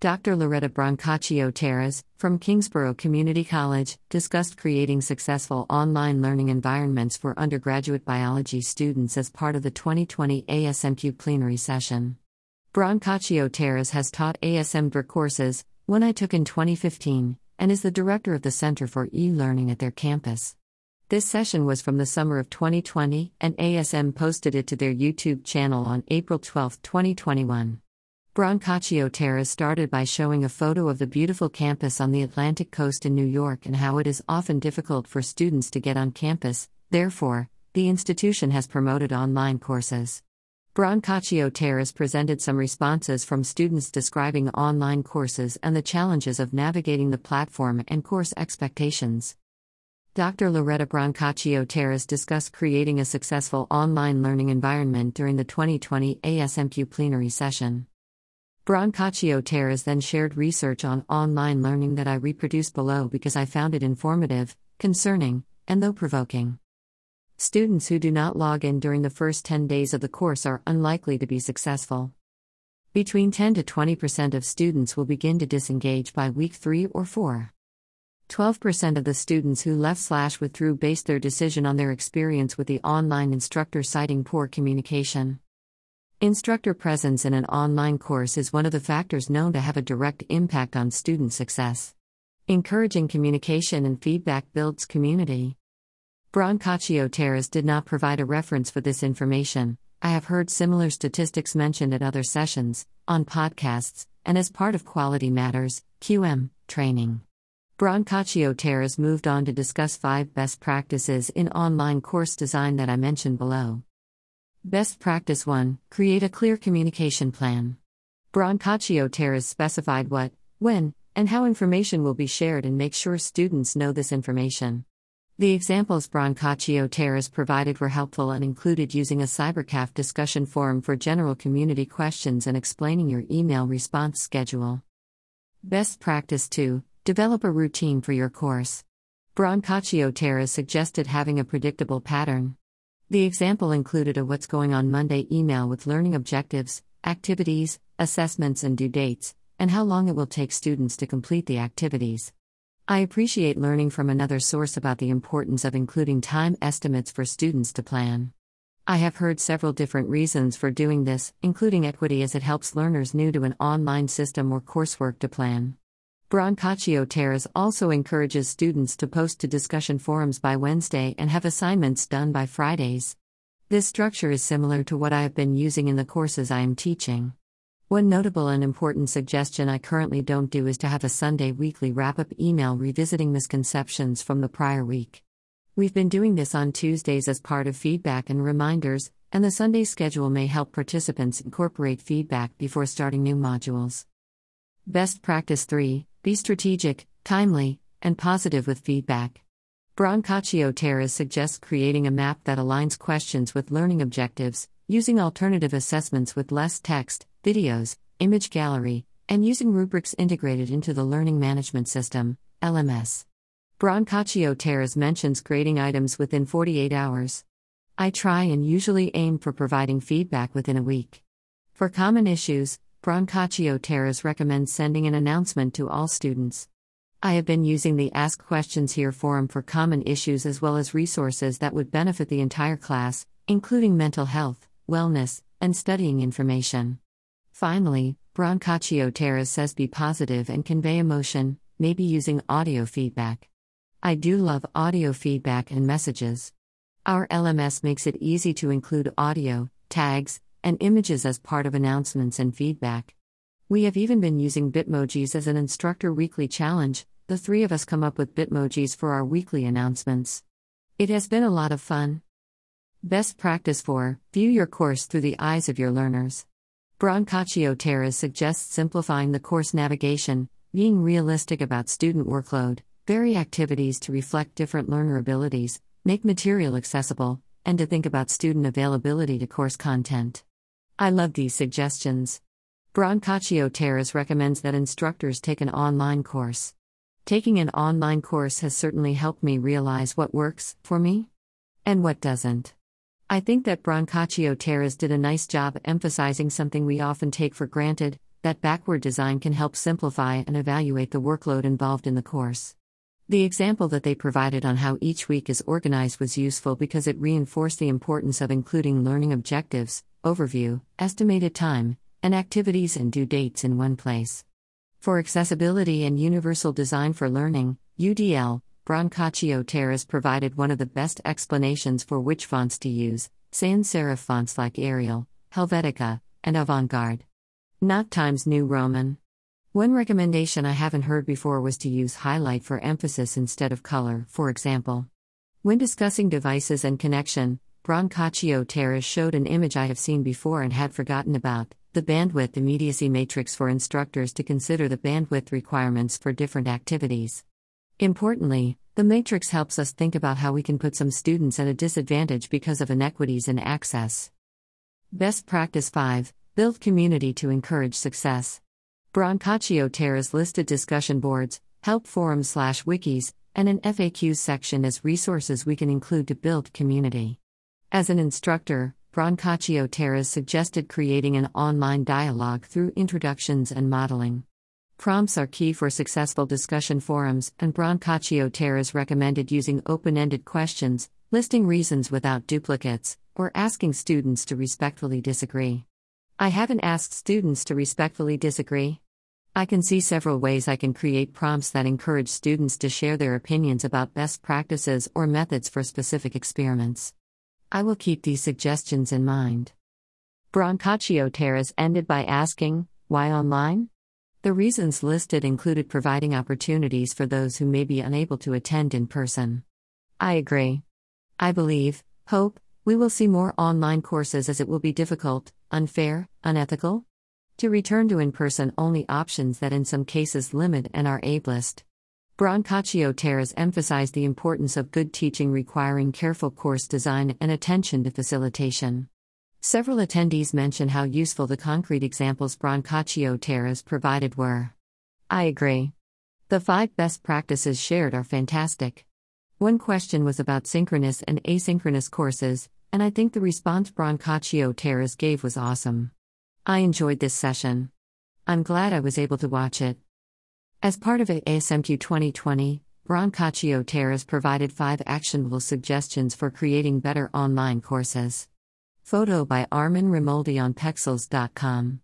Dr. Loretta Brancaccio Taras, from Kingsborough Community College, discussed creating successful online learning environments for undergraduate biology students as part of the 2020 ASMCUE plenary session. Brancaccio Taras has taught ASM courses, one I took in 2015, and is the director of the Center for e Learning at their campus. This session was from the summer of 2020, and ASM posted it to their YouTube channel on April 12, 2021. Brancaccio Taras started by showing a photo of the beautiful campus on the Atlantic coast in New York and how it is often difficult for students to get on campus, therefore, the institution has promoted online courses. Brancaccio Taras presented some responses from students describing online courses and the challenges of navigating the platform and course expectations. Dr. Loretta Brancaccio Taras discussed creating a successful online learning environment during the 2020 ASMCUE plenary session. Brancaccio Taras then shared research on online learning that I reproduce below because I found it informative, concerning, and though provoking. Students who do not log in during the first 10 days of the course are unlikely to be successful. Between 10 to 20% of students will begin to disengage by week 3 or 4. 12% of the students who left slash withdrew based their decision on their experience with the online instructor citing poor communication. Instructor presence in an online course is one of the factors known to have a direct impact on student success. Encouraging communication and feedback builds community. Brancaccio Taras did not provide a reference for this information. I have heard similar statistics mentioned at other sessions, on podcasts, and as part of Quality Matters, QM, training. Brancaccio Taras moved on to discuss five best practices in online course design that I mentioned below. Best Practice 1 Create a clear communication plan. Brancaccio Taras specified what, when, and how information will be shared and make sure students know this information. The examples Brancaccio Taras provided were helpful and included using a CyberCAF discussion forum for general community questions and explaining your email response schedule. Best Practice 2 Develop a routine for your course. Brancaccio Taras suggested having a predictable pattern. The example included a What's Going On Monday email with learning objectives, activities, assessments, and due dates, and how long it will take students to complete the activities. I appreciate learning from another source about the importance of including time estimates for students to plan. I have heard several different reasons for doing this, including equity as it helps learners new to an online system or coursework to plan. Brancaccio Taras also encourages students to post to discussion forums by Wednesday and have assignments done by Fridays. This structure is similar to what I have been using in the courses I am teaching. One notable and important suggestion I currently don't do is to have a Sunday weekly wrap up email revisiting misconceptions from the prior week. We've been doing this on Tuesdays as part of feedback and reminders, and the Sunday schedule may help participants incorporate feedback before starting new modules. Best Practice 3 be strategic, timely, and positive with feedback. Brancaccio Taras suggests creating a map that aligns questions with learning objectives, using alternative assessments with less text, videos, image gallery, and using rubrics integrated into the Learning Management System, LMS. Brancaccio Taras mentions grading items within 48 hours. I try and usually aim for providing feedback within a week. For common issues, Brancaccio Taras recommends sending an announcement to all students. I have been using the Ask Questions Here forum for common issues as well as resources that would benefit the entire class, including mental health, wellness, and studying information. Finally, Brancaccio Taras says be positive and convey emotion, maybe using audio feedback. I do love audio feedback and messages. Our LMS makes it easy to include audio, tags, and images as part of announcements and feedback. We have even been using Bitmojis as an instructor weekly challenge. The three of us come up with Bitmojis for our weekly announcements. It has been a lot of fun. Best practice for view your course through the eyes of your learners. Brancaccio Taras suggests simplifying the course navigation, being realistic about student workload, vary activities to reflect different learner abilities, make material accessible, and to think about student availability to course content. I love these suggestions. Brancaccio Taras recommends that instructors take an online course. Taking an online course has certainly helped me realize what works for me and what doesn't. I think that Brancaccio Taras did a nice job emphasizing something we often take for granted that backward design can help simplify and evaluate the workload involved in the course. The example that they provided on how each week is organized was useful because it reinforced the importance of including learning objectives, overview, estimated time, and activities and due dates in one place. For accessibility and universal design for learning, UDL, Brancaccio Taras provided one of the best explanations for which fonts to use sans serif fonts like Arial, Helvetica, and Avantgarde. Not Times New Roman. One recommendation I haven't heard before was to use highlight for emphasis instead of color, for example. When discussing devices and connection, Brancaccio Taras showed an image I have seen before and had forgotten about the bandwidth immediacy matrix for instructors to consider the bandwidth requirements for different activities. Importantly, the matrix helps us think about how we can put some students at a disadvantage because of inequities in access. Best Practice 5 Build community to encourage success. Brancaccio Taras listed discussion boards, help forums slash wikis, and an FAQs section as resources we can include to build community. As an instructor, Brancaccio Taras suggested creating an online dialogue through introductions and modeling. Prompts are key for successful discussion forums, and Brancaccio Taras recommended using open ended questions, listing reasons without duplicates, or asking students to respectfully disagree. I haven't asked students to respectfully disagree. I can see several ways I can create prompts that encourage students to share their opinions about best practices or methods for specific experiments. I will keep these suggestions in mind. Brancaccio Taras ended by asking, Why online? The reasons listed included providing opportunities for those who may be unable to attend in person. I agree. I believe, hope, we will see more online courses as it will be difficult, unfair, unethical, to return to in person only options that in some cases limit and are ableist. Brancaccio Taras emphasized the importance of good teaching requiring careful course design and attention to facilitation. Several attendees mention how useful the concrete examples Brancaccio Taras provided were. I agree. The five best practices shared are fantastic. One question was about synchronous and asynchronous courses, and I think the response Brancaccio Taras gave was awesome. I enjoyed this session. I'm glad I was able to watch it. As part of ASMCUE 2020, Brancaccio Taras provided five actionable suggestions for creating better online courses. Photo by Armin Rimoldi on Pexels.com.